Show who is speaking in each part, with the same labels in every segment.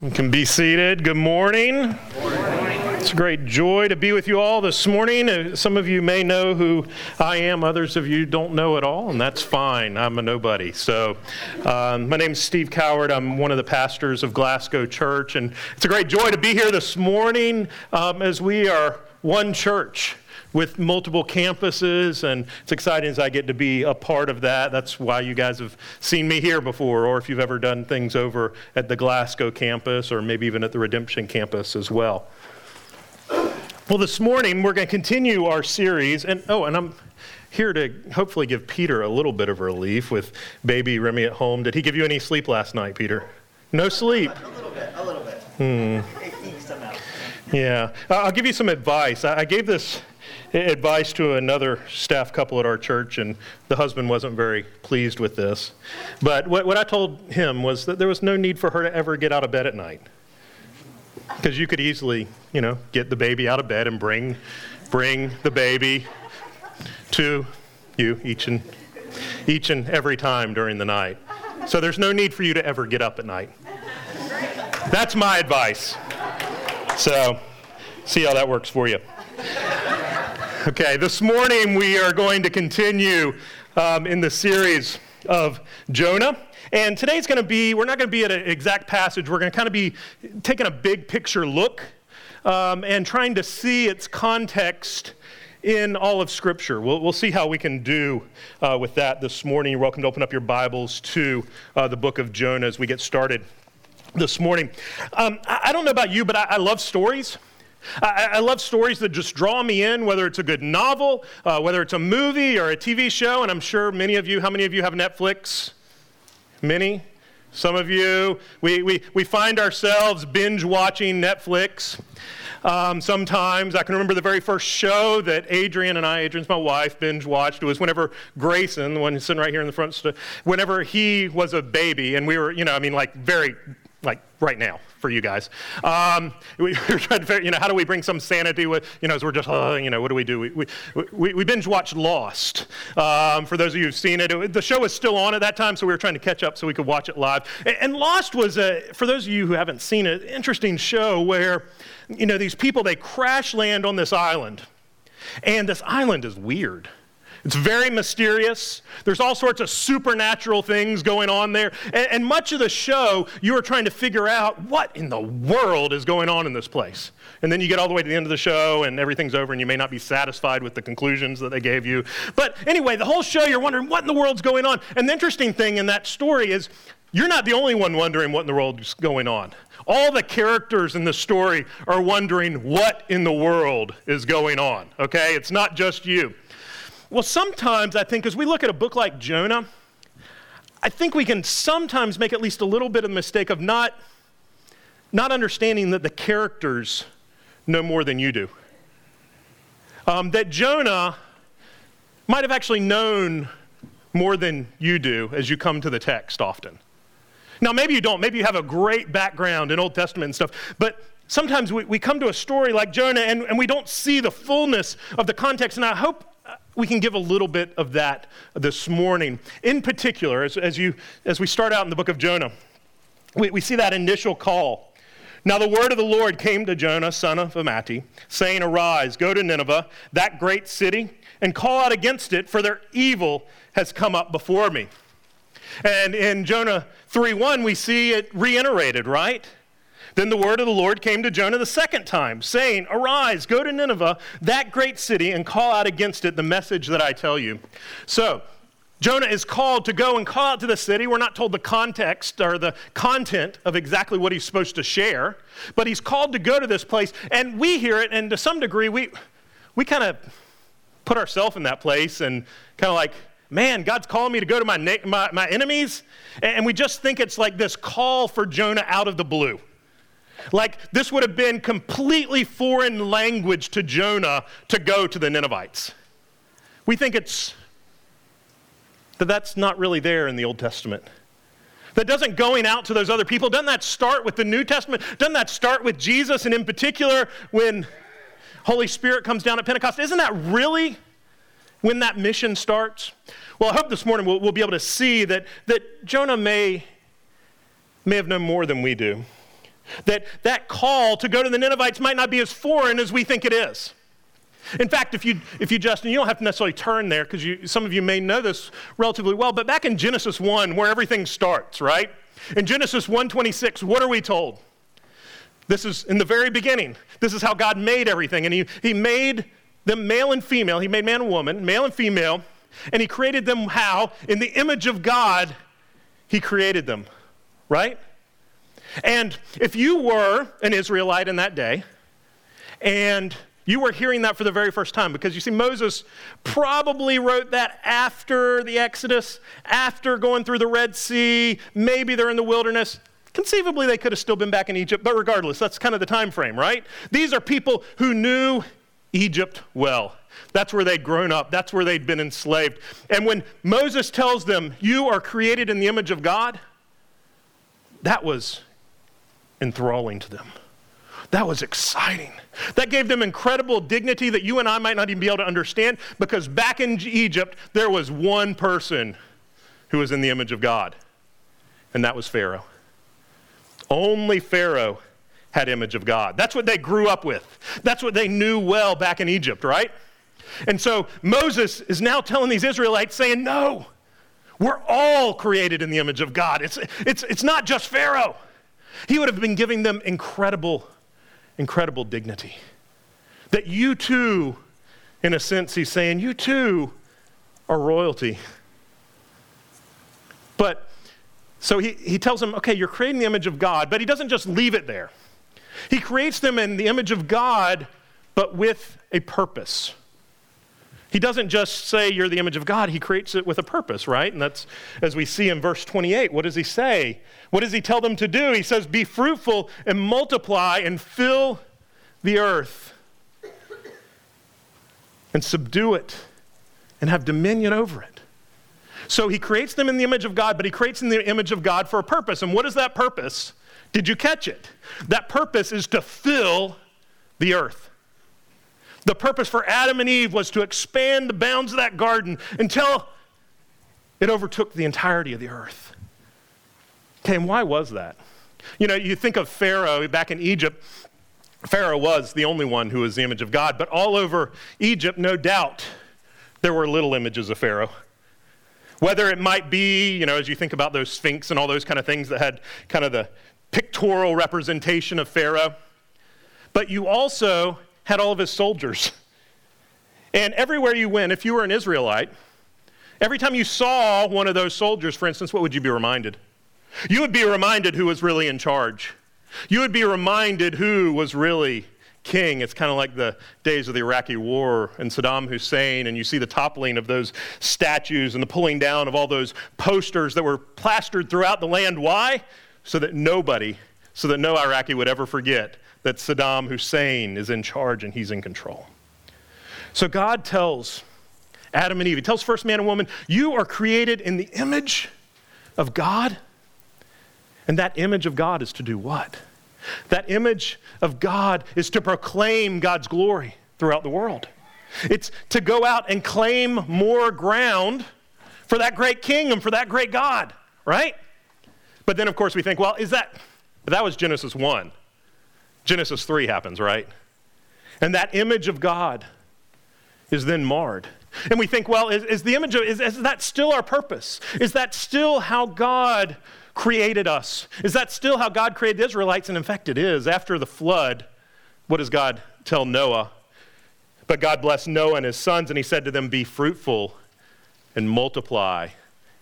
Speaker 1: You can be seated. Good morning. It's a great joy to be with you all this morning. Uh, Some of you may know who I am, others of you don't know at all, and that's fine. I'm a nobody. So, um, my name is Steve Coward. I'm one of the pastors of Glasgow Church, and it's a great joy to be here this morning um, as we are one church with multiple campuses, and it's exciting as I get to be a part of that. That's why you guys have seen me here before, or if you've ever done things over at the Glasgow campus, or maybe even at the Redemption campus as well. Well, this morning we're going to continue our series, and oh, and I'm here to hopefully give Peter a little bit of relief with baby Remy at home. Did he give you any sleep last night, Peter? No sleep.
Speaker 2: A little bit, a little bit. Hmm. It ekes them out.
Speaker 1: Yeah, I'll give you some advice. I gave this advice to another staff couple at our church, and the husband wasn't very pleased with this. But what, what I told him was that there was no need for her to ever get out of bed at night. Because you could easily, you know, get the baby out of bed and bring, bring the baby to you each and, each and every time during the night. So there's no need for you to ever get up at night. That's my advice. So, see how that works for you. Okay, this morning we are going to continue um, in the series of Jonah. And today's going to be, we're not going to be at an exact passage, we're going to kind of be taking a big picture look um, and trying to see its context in all of Scripture. We'll, we'll see how we can do uh, with that this morning. You're welcome to open up your Bibles to uh, the book of Jonah as we get started this morning. Um, I, I don't know about you, but I, I love stories. I, I, love stories that just draw me in, whether it's a good novel, uh, whether it's a movie or a TV show. And I'm sure many of you, how many of you have Netflix? Many? Some of you, we, we, we find ourselves binge watching Netflix. Um, sometimes I can remember the very first show that Adrian and I, Adrian's my wife, binge watched. Was whenever Grayson, the one who's sitting right here in the front, whenever he was a baby, and we were, you know, I mean, like very, like right now for you guys. Um, we were trying to figure, you know, how do we bring some sanity with, you know, as we're just, uh, you know, what do we do? We, we, we, we binge watched Lost. Um, for those of you who've seen it, it, the show was still on at that time, so we were trying to catch up so we could watch it live. And, and Lost was, a, for those of you who haven't seen it, interesting show where, you know, these people, they crash land on this island. And this island is weird. It's very mysterious. There's all sorts of supernatural things going on there. And, and, much of the show, you are trying to figure out what in the world is going on in this place. And then you get all the way to the end of the show and everything's over and you may not be satisfied with the conclusions that they gave you. But anyway, the whole show, you're wondering what in the world's going on. And the interesting thing in that story is you're not the only one wondering what in the world's going on. All the characters in the story are wondering what in the world is going on, okay? It's not just you. Well, sometimes I think as we look at a book like Jonah, I think we can sometimes make at least a little bit of the mistake of not, not understanding that the characters know more than you do. Um, that Jonah might have actually known more than you do as you come to the text often. Now, maybe you don't. Maybe you have a great background in Old Testament and stuff, but sometimes we, we come to a story like Jonah and, and we don't see the fullness of the context. And I hope we can give a little bit of that this morning. In particular, as, as, you, as we start out in the book of Jonah, we, we see that initial call. Now, the word of the Lord came to Jonah, son of Amittai, saying, Arise, go to Nineveh, that great city, and call out against it, for their evil has come up before me. And in Jonah 3 1, we see it reiterated, right? Then the word of the Lord came to Jonah the second time, saying, Arise, go to Nineveh, that great city, and call out against it the message that I tell you. So, Jonah is called to go and call out to the city. We're not told the context or the content of exactly what he's supposed to share, but he's called to go to this place. And we hear it, and to some degree, we, we kind of put ourselves in that place and kind of like, man, God's calling me to go to my, my, my enemies. And we just think it's like this call for Jonah out of the blue. Like this would have been completely foreign language to Jonah to go to the Ninevites. We think it's that that's not really there in the Old Testament. That doesn't going out to those other people, doesn't that start with the New Testament? Doesn't that start with Jesus and in particular when Holy Spirit comes down at Pentecost? Isn't that really when that mission starts? Well, I hope this morning we'll, we'll be able to see that, that Jonah may, may have known more than we do. That that call to go to the Ninevites might not be as foreign as we think it is. In fact, if you, if you just, and you don't have to necessarily turn there because some of you may know this relatively well, but back in Genesis 1, where everything starts, right? In Genesis 1:26, what are we told? This is in the very beginning. This is how God made everything. And he, he made them male and female. He made man and woman, male and female. And he created them how? In the image of God, he created them, right? And if you were an Israelite in that day, and you were hearing that for the very first time, because you see, Moses probably wrote that after the Exodus, after going through the Red Sea, maybe they're in the wilderness. Conceivably, they could have still been back in Egypt, but regardless, that's kind of the time frame, right? These are people who knew Egypt well. That's where they'd grown up. That's where they'd been enslaved. And when Moses tells them, You are created in the image of God, that was enthralling to them. That was exciting. That gave them incredible dignity that you and I might not even be able to understand because back in Egypt, there was one person who was in the image of God, and that was Pharaoh. Only Pharaoh had image of God. That's what they grew up with. That's what they knew well back in Egypt, right? And so Moses is now telling these Israelites, saying, No, we're all created in the image of God. It's, it's, it's not just Pharaoh. He would have been giving them incredible, incredible dignity. That you too, in a sense, he's saying, You too are royalty. But so he, he tells them, okay, you're creating the image of God, but he doesn't just leave it there. He creates them in the image of God, but with a purpose. He doesn't just say you're the image of God, he creates it with a purpose, right? And that's as we see in verse 28. What does he say? What does he tell them to do? He says, Be fruitful and multiply and fill the earth and subdue it and have dominion over it. So he creates them in the image of God, but he creates in the image of God for a purpose. And what is that purpose? Did you catch it? That purpose is to fill the earth. The purpose for Adam and Eve was to expand the bounds of that garden until it overtook the entirety of the earth. Okay, and why was that? You know, you think of Pharaoh back in Egypt. Pharaoh was the only one who was the image of God, but all over Egypt, no doubt, there were little images of Pharaoh. Whether it might be, you know, as you think about those sphinx and all those kind of things that had kind of the pictorial representation of Pharaoh, but you also had all of his soldiers. And everywhere you went, if you were an Israelite, every time you saw one of those soldiers, for instance, what would you be reminded? You would be reminded who was really in charge. You would be reminded who was really king. It's kind of like the days of the Iraqi war and Saddam Hussein, and you see the toppling of those statues and the pulling down of all those posters that were plastered throughout the land. Why? So that nobody, so that no Iraqi would ever forget that Saddam Hussein is in charge and he's in control. So God tells Adam and Eve, He tells first man and woman, You are created in the image of God. And that image of God is to do what? That image of God is to proclaim God's glory throughout the world. It's to go out and claim more ground for that great kingdom, for that great God, right? But then, of course, we think, well, is that, that was Genesis 1. Genesis 3 happens, right? And that image of God is then marred. And we think, well, is, is the image of, is, is that still our purpose? Is that still how God created us. Is that still how God created the Israelites? And in fact, it is. After the flood, what does God tell Noah? But God blessed Noah and his sons, and he said to them, Be fruitful and multiply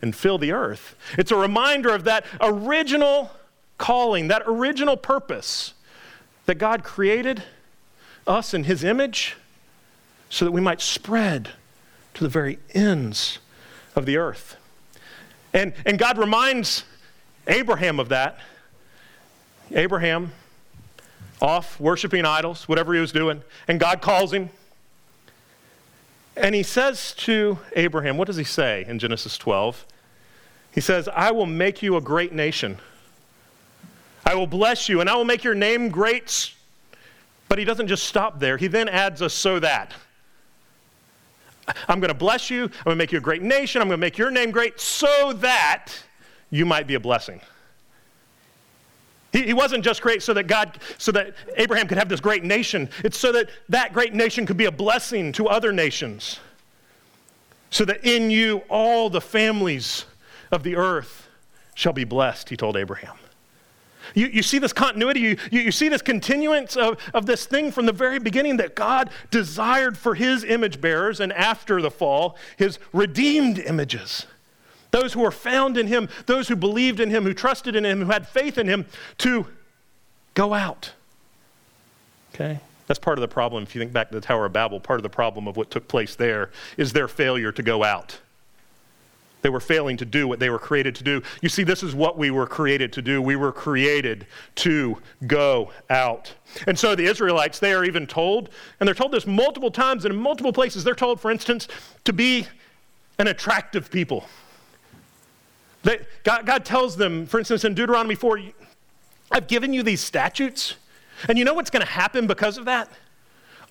Speaker 1: and fill the earth. It's a reminder of that original calling, that original purpose that God created us in his image so that we might spread to the very ends of the earth. And, and God reminds Abraham of that. Abraham, off worshiping idols, whatever he was doing, and God calls him. And he says to Abraham, what does he say in Genesis 12? He says, I will make you a great nation. I will bless you, and I will make your name great. But he doesn't just stop there. He then adds a so that. I'm going to bless you. I'm going to make you a great nation. I'm going to make your name great so that you might be a blessing. He, he wasn't just great so that God, so that Abraham could have this great nation. It's so that that great nation could be a blessing to other nations. So that in you all the families of the earth shall be blessed, he told Abraham. You, you see this continuity, you, you, see this continuance of, of this thing from the very beginning that God desired for his image bearers and after the fall, his redeemed images. Those who were found in him, those who believed in him, who trusted in him, who had faith in him, to go out. Okay? That's part of the problem. If you think back to the Tower of Babel, part of the problem of what took place there is their failure to go out. They were failing to do what they were created to do. You see, this is what we were created to do. We were created to go out. And so the Israelites, they are even told, and they're told this multiple times and in multiple places. They're told, for instance, to be an attractive people. They, God, God tells them, for instance, in Deuteronomy 4, I've given you these statutes, and you know what's going to happen because of that?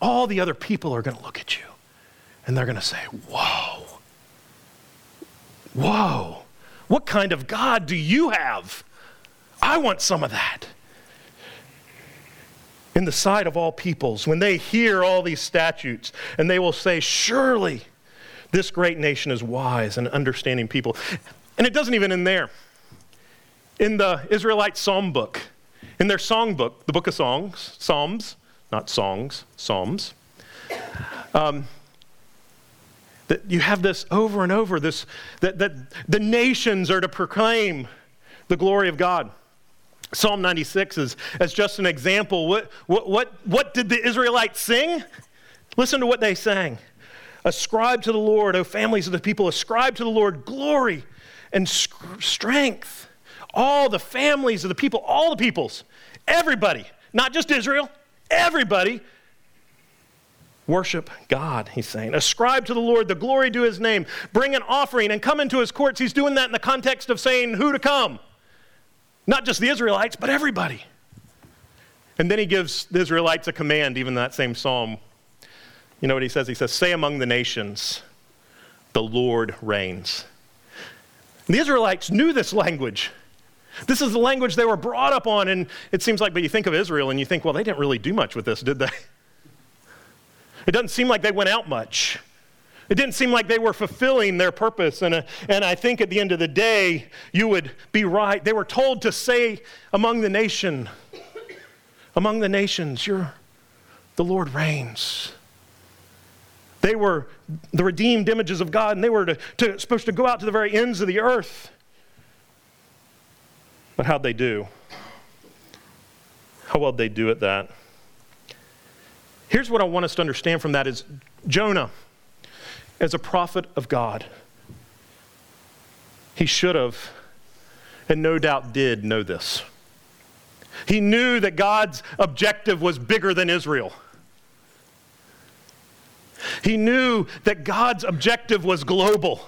Speaker 1: All the other people are going to look at you, and they're going to say, Whoa Whoa, what kind of God do you have? I want some of that. In the sight of all peoples, when they hear all these statutes, and they will say, Surely this great nation is wise and understanding people. And it doesn't even end there. In the Israelite psalm book, in their song book, the book of songs, Psalms, not songs, Psalms, um, that you have this over and over, this that, that the nations are to proclaim the glory of God. Psalm 96 is as just an example. What, what, what, what did the Israelites sing? Listen to what they sang. Ascribe to the Lord, O families of the people, ascribe to the Lord glory and strength. All the families of the people, all the peoples, everybody, not just Israel, everybody Worship God, he's saying. Ascribe to the Lord the glory to his name. Bring an offering and come into his courts. He's doing that in the context of saying who to come. Not just the Israelites, but everybody. And then he gives the Israelites a command, even that same psalm. You know what he says? He says, Say among the nations, the Lord reigns. And the Israelites knew this language. This is the language they were brought up on. And it seems like, but you think of Israel and you think, well, they didn't really do much with this, did they? It doesn't seem like they went out much. It didn't seem like they were fulfilling their purpose. And, uh, and I think at the end of the day, you would be right. They were told to say among the nation, among the nations, you're, the Lord reigns. They were the redeemed images of God, and they were to, to, supposed to go out to the very ends of the earth. But how'd they do? How well did they do at that? Here's what I want us to understand from that is Jonah, as a prophet of God, he should have, and no doubt did, know this. He knew that God's objective was bigger than Israel. He knew that God's objective was global.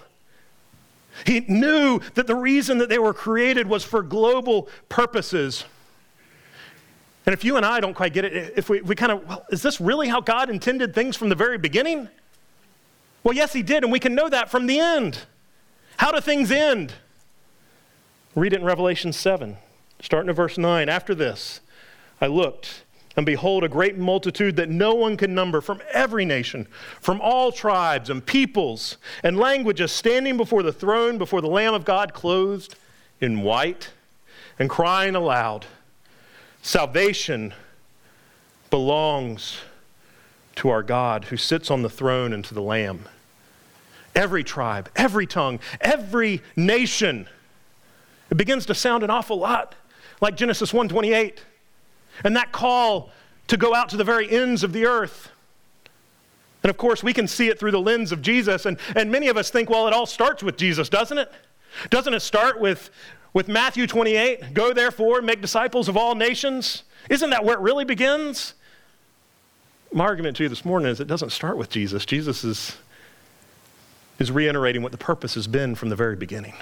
Speaker 1: He knew that the reason that they were created was for global purposes. And if you and I don't quite get it, if we, we kind of, well, is this really how God intended things from the very beginning? Well, yes, He did, and we can know that from the end. How do things end? Read it in Revelation 7, starting at verse 9. After this, I looked, and behold, a great multitude that no one can number from every nation, from all tribes and peoples and languages, standing before the throne, before the Lamb of God, clothed in white, and crying aloud. Salvation belongs to our God who sits on the throne and to the Lamb. Every tribe, every tongue, every nation. It begins to sound an awful lot like Genesis 1:28. And that call to go out to the very ends of the earth. And of course, we can see it through the lens of Jesus. And, and many of us think, well, it all starts with Jesus, doesn't it? Doesn't it start with, with Matthew 28, go therefore, make disciples of all nations. Isn't that where it really begins? My argument to you this morning is it doesn't start with Jesus. Jesus is, is reiterating what the purpose has been from the very beginning.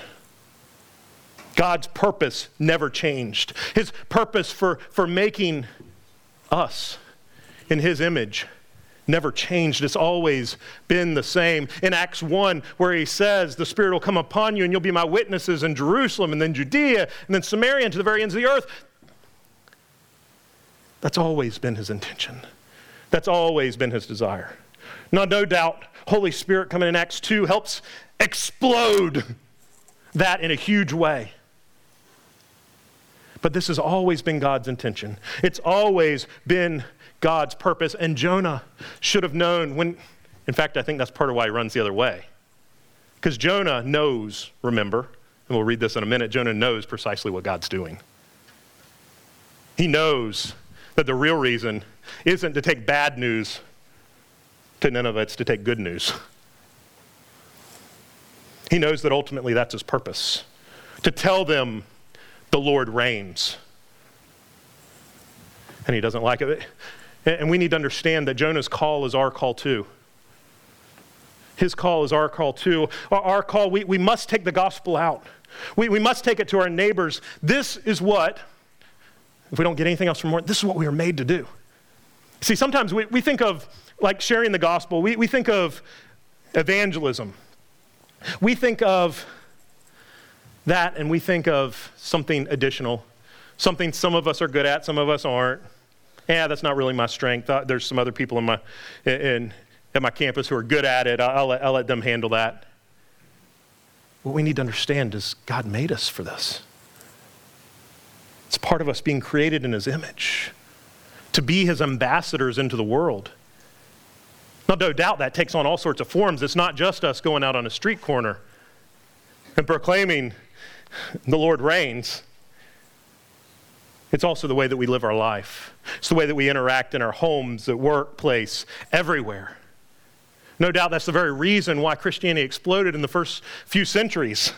Speaker 1: God's purpose never changed. His purpose for, for making us in His image never changed. It's always been the same. In Acts 1, where he says, The Spirit will come upon you and you'll be my witnesses in Jerusalem and then Judea and then Samaria and to the very ends of the earth. That's always been his intention. That's always been his desire. Now, no doubt, Holy Spirit coming in Acts 2 helps explode that in a huge way. But this has always been God's intention. It's always been God's purpose. And Jonah should have known when, in fact, I think that's part of why he runs the other way. Because Jonah knows, remember, and we'll read this in a minute, Jonah knows precisely what God's doing. He knows that the real reason isn't to take bad news to Nineveh, it's to take good news. He knows that ultimately that's his purpose to tell them the Lord reigns. And he doesn't like it. And we need to understand that Jonah's call is our call too. His call is our call too. Our call, we, we must take the gospel out. We, we must take it to our neighbors. This is what, if we don't get anything else from more, this is what we are made to do. See, sometimes we, we think of like sharing the gospel, we, we think of evangelism. We think of that and we think of something additional, something some of us are good at, some of us aren't. Yeah, that's not really my strength. Uh, there's some other people in my, in, at my campus who are good at it. I'll I'll let them handle that. What we need to understand is God made us for this. It's part of us being created in His image, to be His ambassadors into the world. Now, no doubt that takes on all sorts of forms. It's not just us going out on a street corner and proclaiming the Lord reigns. It's also the way that we live our life. It's the way that we interact in our homes, at workplace, everywhere. No doubt that's the very reason why Christianity exploded in the first few centuries.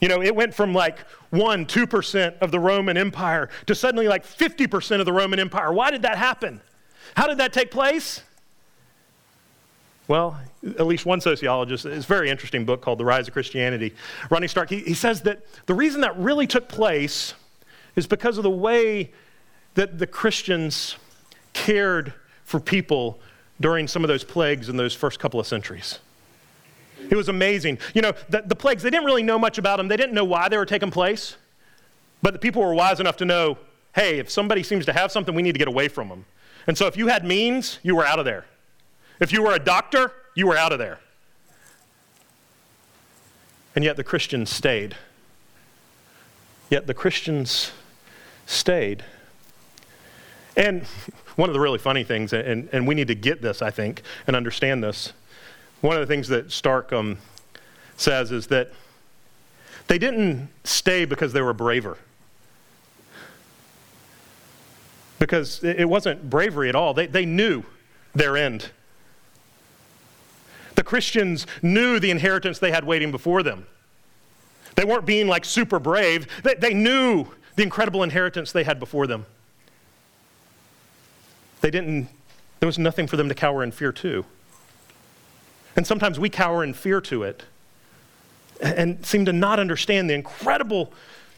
Speaker 1: You know, it went from like 1, 2% of the Roman Empire to suddenly like 50% of the Roman Empire. Why did that happen? How did that take place? Well, at least one sociologist, it's a very interesting book called The Rise of Christianity. Rodney Stark, he, he says that the reason that really took place is because of the way that the Christians cared for people during some of those plagues in those first couple of centuries. It was amazing. You know, the, the plagues, they didn't really know much about them. They didn't know why they were taking place. But the people were wise enough to know hey, if somebody seems to have something, we need to get away from them. And so if you had means, you were out of there. If you were a doctor, you were out of there. And yet the Christians stayed. Yet the Christians stayed. And one of the really funny things, and, and we need to get this, I think, and understand this. One of the things that Stark um, says is that they didn't stay because they were braver. Because it wasn't bravery at all. They, they knew their end. The Christians knew the inheritance they had waiting before them. They weren't being like super brave, they, they knew the incredible inheritance they had before them. They didn't, there was nothing for them to cower in fear to. And sometimes we cower in fear to it and seem to not understand the incredible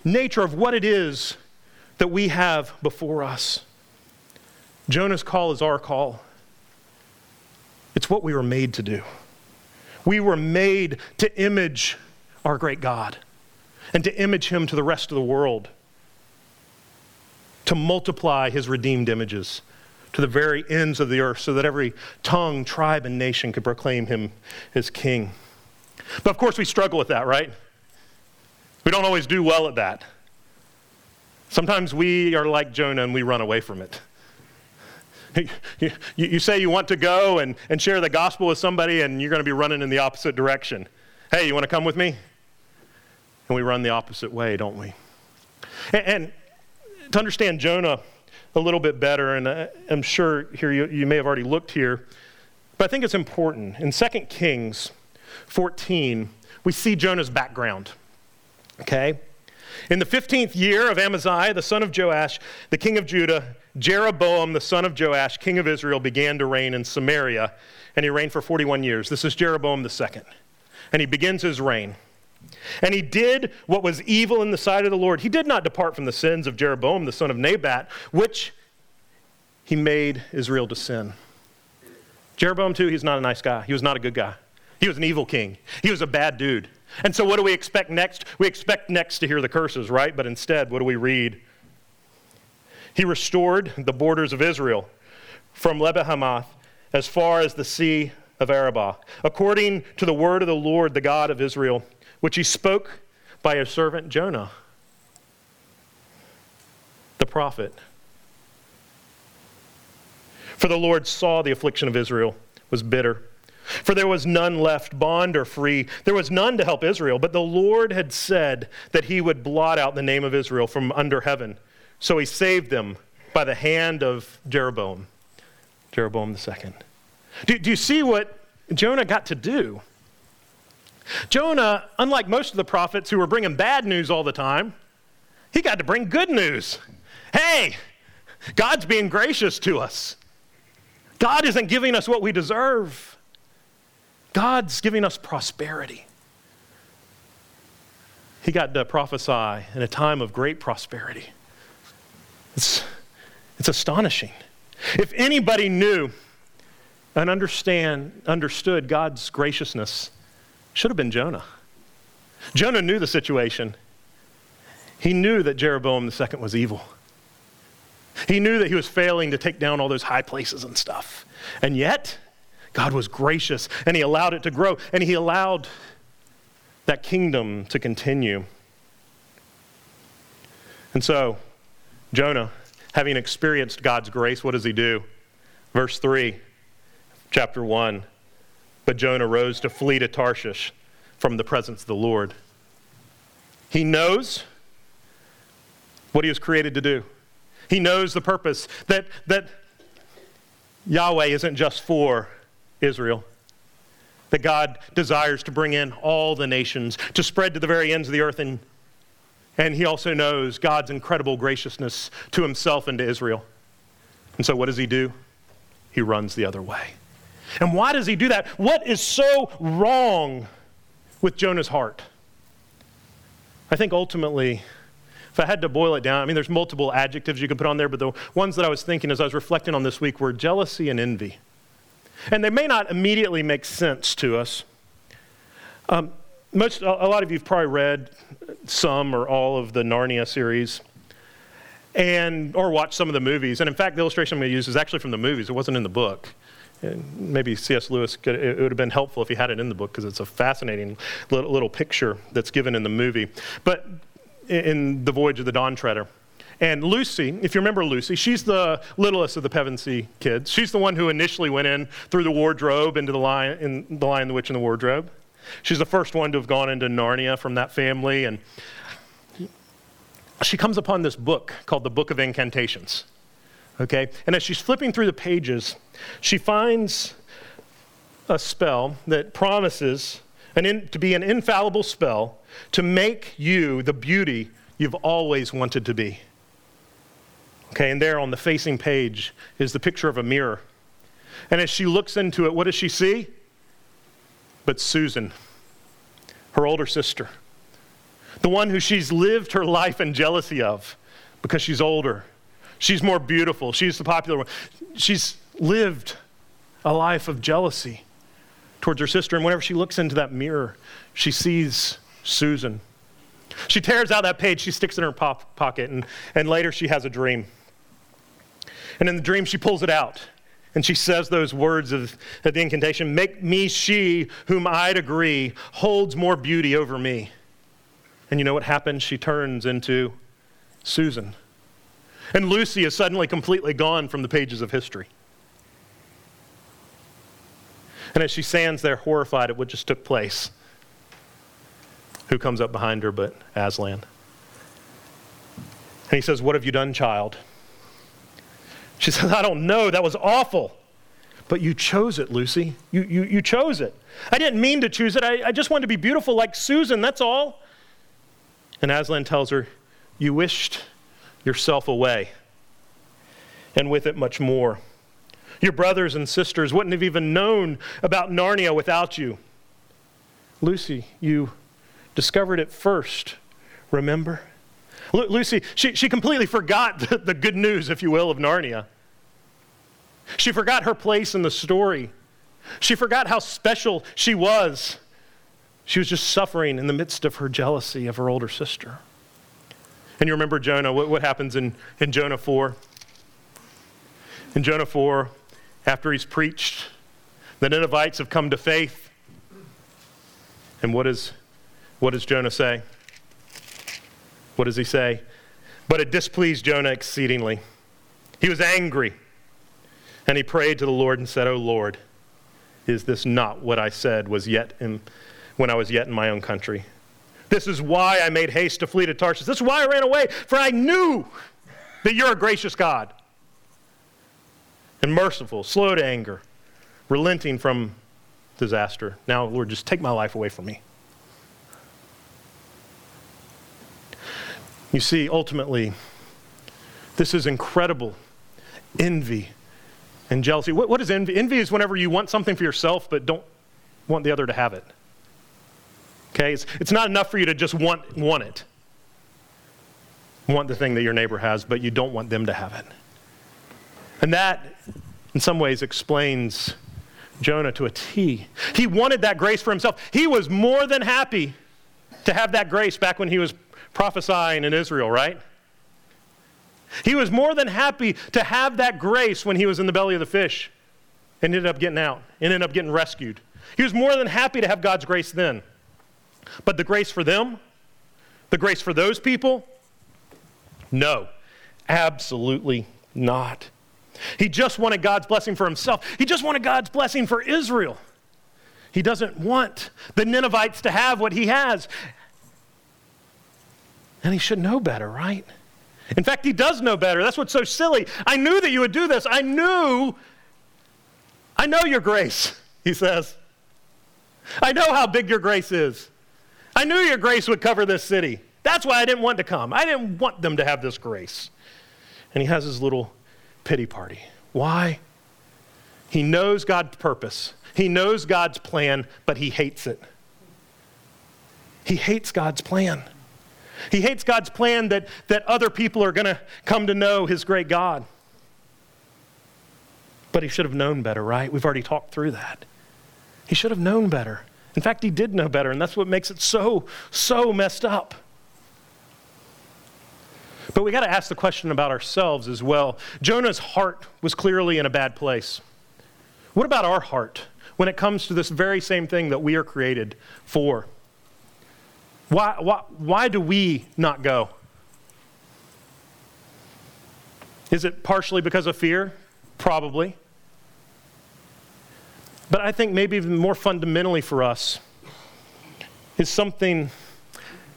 Speaker 1: nature of what it is that we have before us. Jonah's call is our call. It's what we were made to do. We were made to image our great God and to image him to the rest of the world, to multiply his redeemed images to the very ends of the earth so that every tongue, tribe, and nation could proclaim him as king. But of course, we struggle with that, right? We don't always do well at that. Sometimes we are like Jonah and we run away from it. You, say you want to go and, and share the gospel with somebody, and you're going to be running in the opposite direction. Hey, you want to come with me? And we run the opposite way, don't we? And to understand Jonah, a little bit better, and I'm sure here you, you may have already looked here, but I think it's important. In 2 Kings 14, we see Jonah's background. Okay? In the 15th year of Amaziah, the son of Joash, the king of Judah, Jeroboam, the son of Joash, king of Israel, began to reign in Samaria, and he reigned for 41 years. This is Jeroboam the second. And he begins his reign. And he did what was evil in the sight of the Lord. He did not depart from the sins of Jeroboam, the son of Nebat, which he made Israel to sin. Jeroboam, too, he's not a nice guy. He was not a good guy. He was an evil king. He was a bad dude. And so, what do we expect next? We expect next to hear the curses, right? But instead, what do we read? He restored the borders of Israel from Lebo-hamath as far as the sea of Arabah, according to the word of the Lord, the God of Israel, which he spoke by his servant Jonah, the prophet. For the Lord saw the affliction of Israel was bitter. For there was none left, bond or free. There was none to help Israel, but the Lord had said that he would blot out the name of Israel from under heaven. So he saved them by the hand of Jeroboam, Jeroboam II. Do, do you see what Jonah got to do? Jonah, unlike most of the prophets who were bringing bad news all the time, he got to bring good news. Hey, God's being gracious to us. God isn't giving us what we deserve. God's giving us prosperity. He got to prophesy in a time of great prosperity. It's, it's astonishing. If anybody knew and understand, understood God's graciousness, should have been Jonah. Jonah knew the situation. He knew that Jeroboam II was evil. He knew that he was failing to take down all those high places and stuff. And yet, God was gracious and he allowed it to grow and he allowed that kingdom to continue. And so, Jonah, having experienced God's grace, what does he do? Verse 3, chapter 1. But Jonah rose to flee to Tarshish from the presence of the Lord. He knows what he was created to do. He knows the purpose that, that Yahweh isn't just for Israel, that God desires to bring in all the nations, to spread to the very ends of the earth. And, and he also knows God's incredible graciousness to himself and to Israel. And so what does he do? He runs the other way. And why does he do that? What is so wrong with Jonah's heart? I think ultimately, if I had to boil it down, I mean, there's multiple adjectives you can put on there, but the ones that I was thinking as I was reflecting on this week were jealousy and envy. And they may not immediately make sense to us. Um, most, a lot of you have probably read some or all of the Narnia series and or watched some of the movies. And in fact, the illustration I'm going to use is actually from the movies. It wasn't in the book. Maybe C.S. Lewis, could, it would have been helpful if he had it in the book because it's a fascinating little, little, picture that's given in the movie. But in The Voyage of the Dawn Treader, and Lucy, if you remember Lucy, she's the littlest of the Pevensie kids. She's the one who initially went in through the wardrobe into the lion, in the Lion, the Witch, and the Wardrobe. She's the first one to have gone into Narnia from that family. And she comes upon this book called the Book of Incantations. Okay? And as she's flipping through the pages, she finds a spell that promises in, to be an infallible spell to make you the beauty you've always wanted to be. Okay, and there on the facing page is the picture of a mirror. And as she looks into it, what does she see? But Susan, her older sister, the one who she's lived her life in jealousy of because she's older. She's more beautiful. She's the popular one. She's lived a life of jealousy towards her sister. And whenever she looks into that mirror, she sees Susan. She tears out that page, she sticks it in her pop- pocket, and, and later she has a dream. And in the dream, she pulls it out. And she says those words of, of the incantation Make me she whom I'd agree holds more beauty over me. And you know what happens? She turns into Susan. And Lucy is suddenly completely gone from the pages of history. And as she stands there horrified at what just took place, who comes up behind her but Aslan? And he says, What have you done, child? She says, I don't know. That was awful. But you chose it, Lucy. You, you, you chose it. I didn't mean to choose it. I, I just wanted to be beautiful like Susan, that's all. And Aslan tells her, You wished yourself away, and with it much more. Your brothers and sisters wouldn't have even known about Narnia without you. Lucy, you discovered it first, remember? Lucy, she, she completely forgot the, the good news, if you will, of Narnia. She forgot her place in the story. She forgot how special she was. She was just suffering in the midst of her jealousy of her older sister. And you remember Jonah, what, what happens in, in Jonah 4? In Jonah 4, after he's preached, the Ninevites have come to faith. And what, is, what does Jonah say? What does he say? But it displeased Jonah exceedingly. He was angry. And he prayed to the Lord and said, O Lord, is this not what I said was yet in, when I was yet in my own country? This is why I made haste to flee to Tarshish. This is why I ran away, for I knew that you're a gracious God and merciful, slow to anger, relenting from disaster. Now, Lord, just take my life away from me. You see, ultimately, this is incredible envy and jealousy. What, what is envy? Envy is whenever you want something for yourself but don't want the other to have it. Okay? It's, it's not enough for you to just want, want it. Want the thing that your neighbor has, but you don't want them to have it. And that, in some ways, explains Jonah to a T. He wanted that grace for himself. He was more than happy to have that grace back when he was prophesying in Israel, right? He was more than happy to have that grace when he was in the belly of the fish and ended up getting out and ended up getting rescued. He was more than happy to have God's grace then. But the grace for them, the grace for those people, no, absolutely not. He just wanted God's blessing for himself. He just wanted God's blessing for Israel. He doesn't want the Ninevites to have what he has. And he should know better, right? In fact, he does know better. That's what's so silly. I knew that you would do this. I knew, I know your grace, he says. I know how big your grace is. I knew your grace would cover this city. That's why I didn't want to come. I didn't want them to have this grace. And he has his little pity party. Why? He knows God's purpose, he knows God's plan, but he hates it. He hates God's plan. He hates God's plan that, that other people are going to come to know his great God. But he should have known better, right? We've already talked through that. He should have known better. In fact, he did know better, and that's what makes it so, so messed up. But we got to ask the question about ourselves as well. Jonah's heart was clearly in a bad place. What about our heart when it comes to this very same thing that we are created for? Why, why, why do we not go? Is it partially because of fear? Probably. But I think maybe even more fundamentally for us is something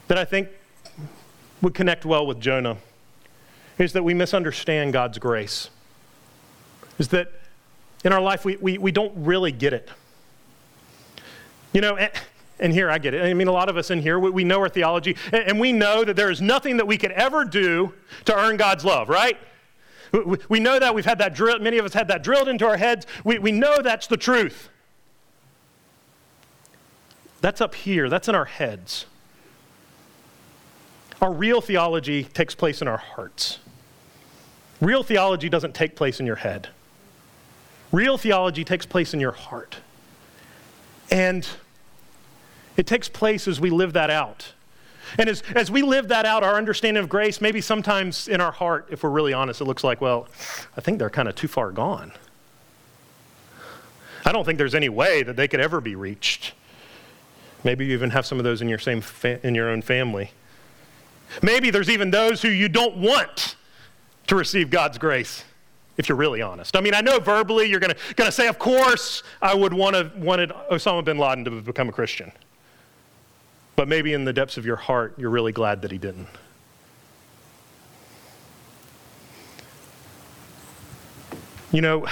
Speaker 1: that I think would connect well with Jonah is that we misunderstand God's grace. Is that in our life we, we, we don't really get it. You know, and here I get it. I mean, a lot of us in here, we, we know our theology, and, and we know that there is nothing that we could ever do to earn God's love, right? We, know that. We've had that drilled, many of us had that drilled into our heads. We, we know that's the truth. That's up here, that's in our heads. Our real theology takes place in our hearts. Real theology doesn't take place in your head. Real theology takes place in your heart. And it takes place as we live that out. And as, as we live that out, our understanding of grace, maybe sometimes in our heart, if we're really honest, it looks like, well, I think they're kind of too far gone. I don't think there's any way that they could ever be reached. Maybe you even have some of those in your, same fa- in your own family. Maybe there's even those who you don't want to receive God's grace, if you're really honest. I mean, I know verbally you're going to say, of course, I would want wanted Osama bin Laden to become a Christian. But maybe in the depths of your heart, you're really glad that he didn't. You know,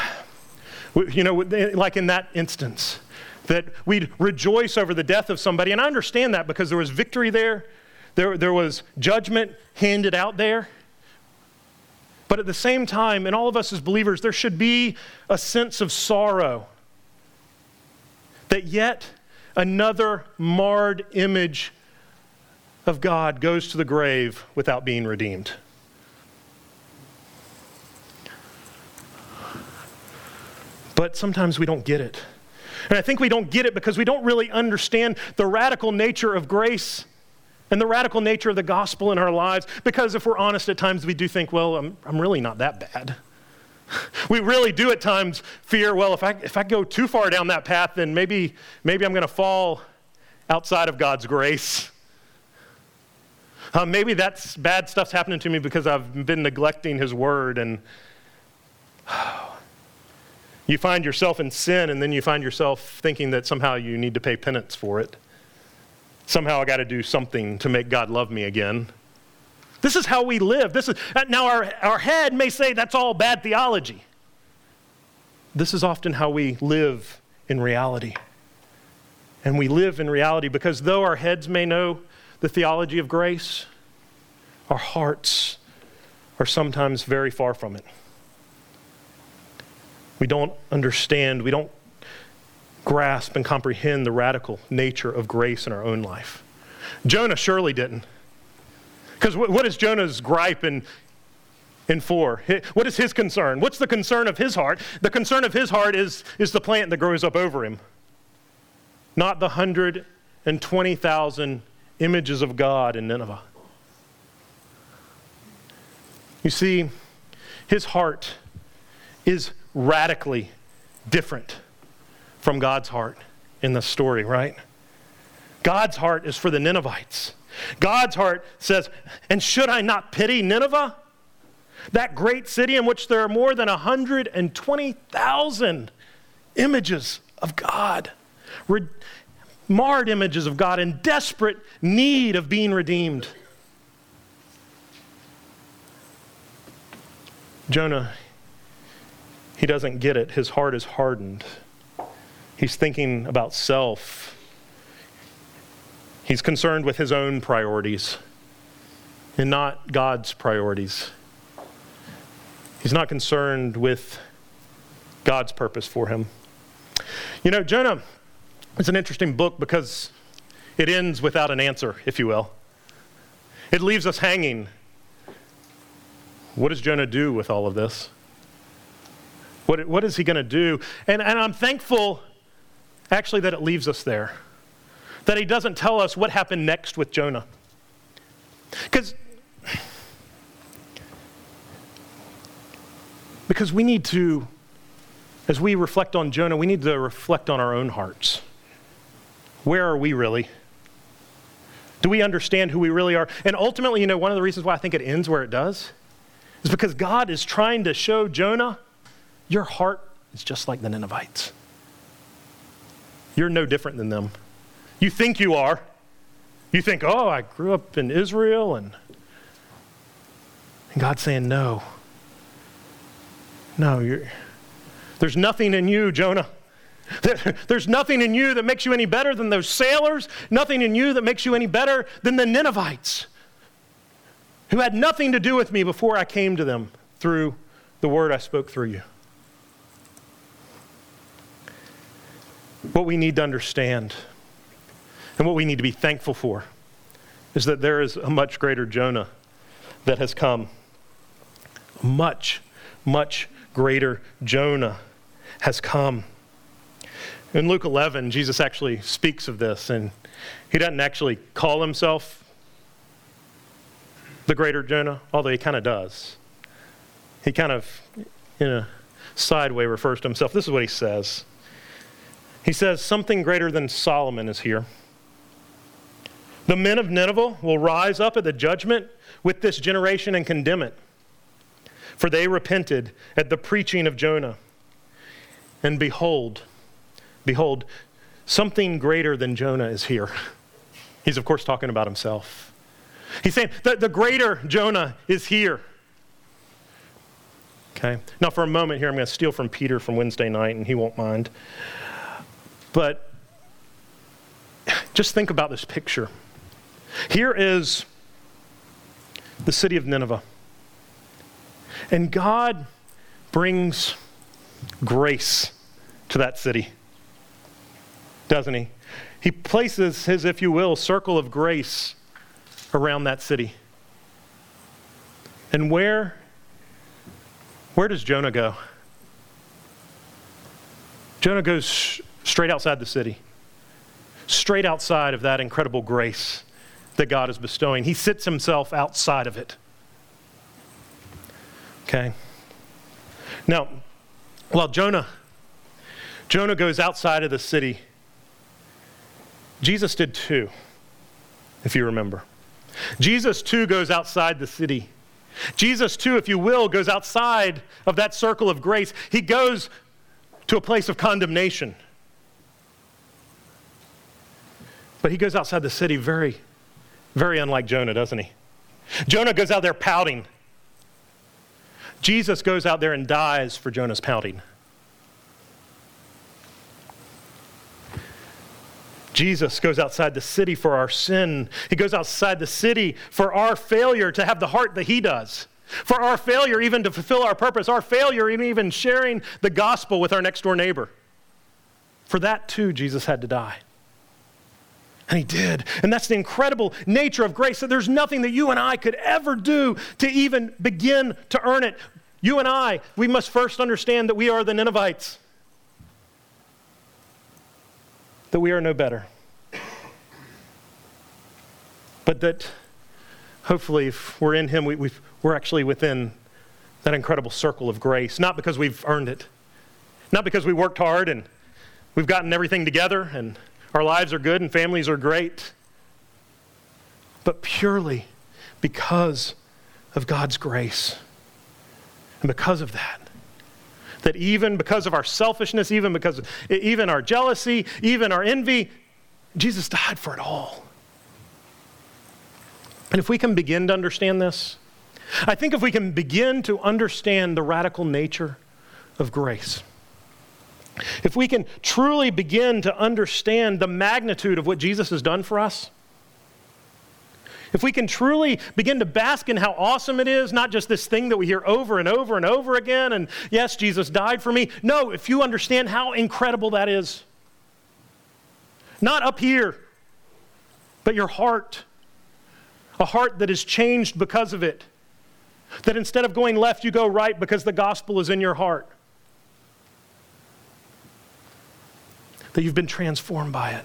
Speaker 1: you know, eh, like in that instance, that we'd rejoice over the death of somebody, and I understand that because there was victory there, there, there was judgment handed out there. But at the same time, in all of us as believers, there should be a sense of sorrow that yet another marred image of God goes to the grave without being redeemed. But sometimes we don't get it. And I think we don't get it because we don't really understand the radical nature of grace and the radical nature of the gospel in our lives. Because if we're honest, at times we do think, well, I'm, I'm really not that bad. We really do at times fear, well, if I, if I go too far down that path, then maybe, maybe I'm going to fall outside of God's grace. Uh, maybe that's bad stuff's happening to me because I've been neglecting His word. And you find yourself in sin, and then you find yourself thinking that somehow you need to pay penance for it. Somehow I got to do something to make God love me again. This is how we live. This is, uh, now, our, our head may say that's all bad theology. This is often how we live in reality. And we live in reality because though our heads may know the theology of grace, our hearts are sometimes very far from it. We don't understand, we don't grasp and comprehend the radical nature of grace in our own life. Jonah surely didn't. Because what is Jonah's gripe in, in 4? What is his concern? What's the concern of his heart? The concern of his heart is, is the plant that grows up over him, not the 120,000 images of God in Nineveh. You see, his heart is radically different from God's heart in the story, right? God's heart is for the Ninevites. God's heart says, And should I not pity Nineveh? That great city in which there are more than 120,000 images of God, re- marred images of God in desperate need of being redeemed. Jonah, he doesn't get it. His heart is hardened. He's thinking about self He's concerned with his own priorities and not God's priorities. He's not concerned with God's purpose for him. You know, Jonah is an interesting book because it ends without an answer, if you will. It leaves us hanging. What does Jonah do with all of this? What, what is he going to do? And, and I'm thankful, actually, that it leaves us there that he doesn't tell us what happened next with Jonah. Because because we need to as we reflect on Jonah, we need to reflect on our own hearts. Where are we really? Do we understand who we really are? And ultimately, you know, one of the reasons why I think it ends where it does is because God is trying to show Jonah, your heart is just like the Ninevites. You're no different than them. You think you are. You think, oh, I grew up in Israel, and, and God's saying, no. No, there's nothing in you, Jonah. there's nothing in you that makes you any better than those sailors, nothing in you that makes you any better than the Ninevites, who had nothing to do with me before I came to them through the word I spoke through you. What we need to understand and what we need to be thankful for is that there is a much greater Jonah that has come. Much, much greater Jonah has come. In Luke 11, Jesus actually speaks of this, and he doesn't actually call himself the greater Jonah, although he kind of does. He kind of, in a side way, refers to himself. This is what he says He says, Something greater than Solomon is here. The men of Nineveh will rise up at the judgment with this generation and condemn it. For they repented at the preaching of Jonah. And behold, behold, something greater than Jonah is here. He's, of course, talking about himself. He's saying that the greater Jonah is here. Okay? Now, for a moment here, I'm going to steal from Peter from Wednesday night, and he won't mind. But just think about this picture. Here is the city of Nineveh. And God brings grace to that city, doesn't he? He places his, if you will, circle of grace around that city. And where where does Jonah go? Jonah goes straight outside the city. Straight outside of that incredible grace that God is bestowing. He sits himself outside of it. Okay? Now, while Jonah Jonah goes outside of the city, Jesus did too, if you remember. Jesus too goes outside the city. Jesus too, if you will, goes outside of that circle of grace. He goes to a place of condemnation. But he goes outside the city very, very unlike Jonah, doesn't he? Jonah goes out there pouting. Jesus goes out there and dies for Jonah's pouting. Jesus goes outside the city for our sin. He goes outside the city for our failure to have the heart that He does, for our failure even to fulfill our purpose, our failure in even sharing the gospel with our next door neighbor. For that too, Jesus had to die. And he did. And that's the incredible nature of grace that there's nothing that you and I could ever do to even begin to earn it. You and I, we must first understand that we are the Ninevites, that we are no better. But that hopefully, if we're in him, we, we're actually within that incredible circle of grace, not because we've earned it, not because we worked hard and we've gotten everything together and our lives are good and families are great, but purely because of God's grace. And because of that, that even because of our selfishness, even because of, even our jealousy, even our envy, Jesus died for it all. And if we can begin to understand this, I think if we can begin to understand the radical nature of grace, if we can truly begin to understand the magnitude of what Jesus has done for us, if we can truly begin to bask in how awesome it is, not just this thing that we hear over and over and over again, and yes, Jesus died for me. No, if you understand how incredible that is, not up here, but your heart, a heart that is changed because of it, that instead of going left, you go right because the gospel is in your heart. That you've been transformed by it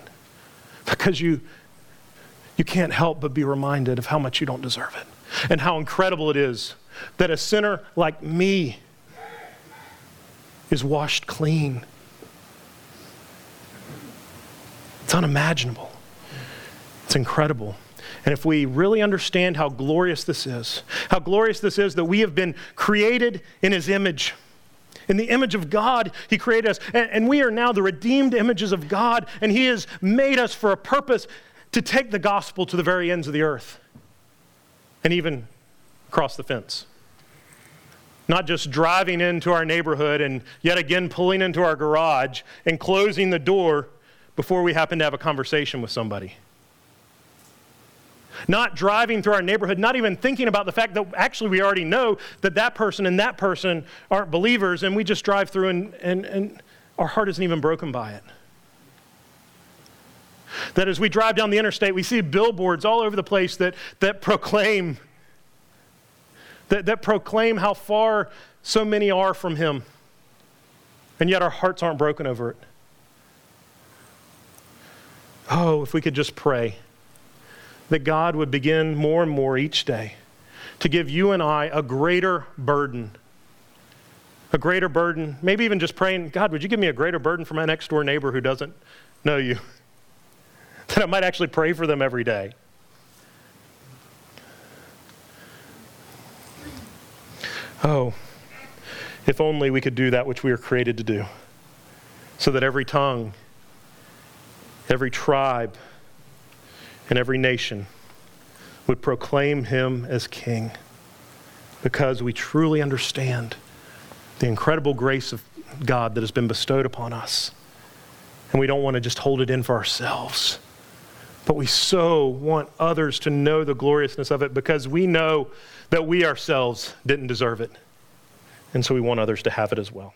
Speaker 1: because you, you can't help but be reminded of how much you don't deserve it and how incredible it is that a sinner like me is washed clean. It's unimaginable. It's incredible. And if we really understand how glorious this is, how glorious this is that we have been created in His image in the image of God, He created us. And, and, we are now the redeemed images of God, and He has made us for a purpose to take the gospel to the very ends of the earth and even across the fence. Not just driving into our neighborhood and yet again pulling into our garage and closing the door before we happen to have a conversation with somebody not driving through our neighborhood, not even thinking about the fact that actually we already know that that person and that person aren't believers, and we just drive through and, and, and our heart isn't even broken by it. That as we drive down the interstate, we see billboards all over the place that, that proclaim that, that proclaim how far so many are from Him. And yet our hearts aren't broken over it. Oh, if we could just pray that God would begin more and more each day to give you and I a greater burden. A greater burden, maybe even just praying, God, would you give me a greater burden for my next door neighbor who doesn't know you? that I might actually pray for them every day. Oh, if only we could do that which we are created to do, so that every tongue, every tribe, and every nation would proclaim him as king because we truly understand the incredible grace of God that has been bestowed upon us. And we don't want to just hold it in for ourselves. But we so want others to know the gloriousness of it because we know that we ourselves didn't deserve it. And so we want others to have it as well.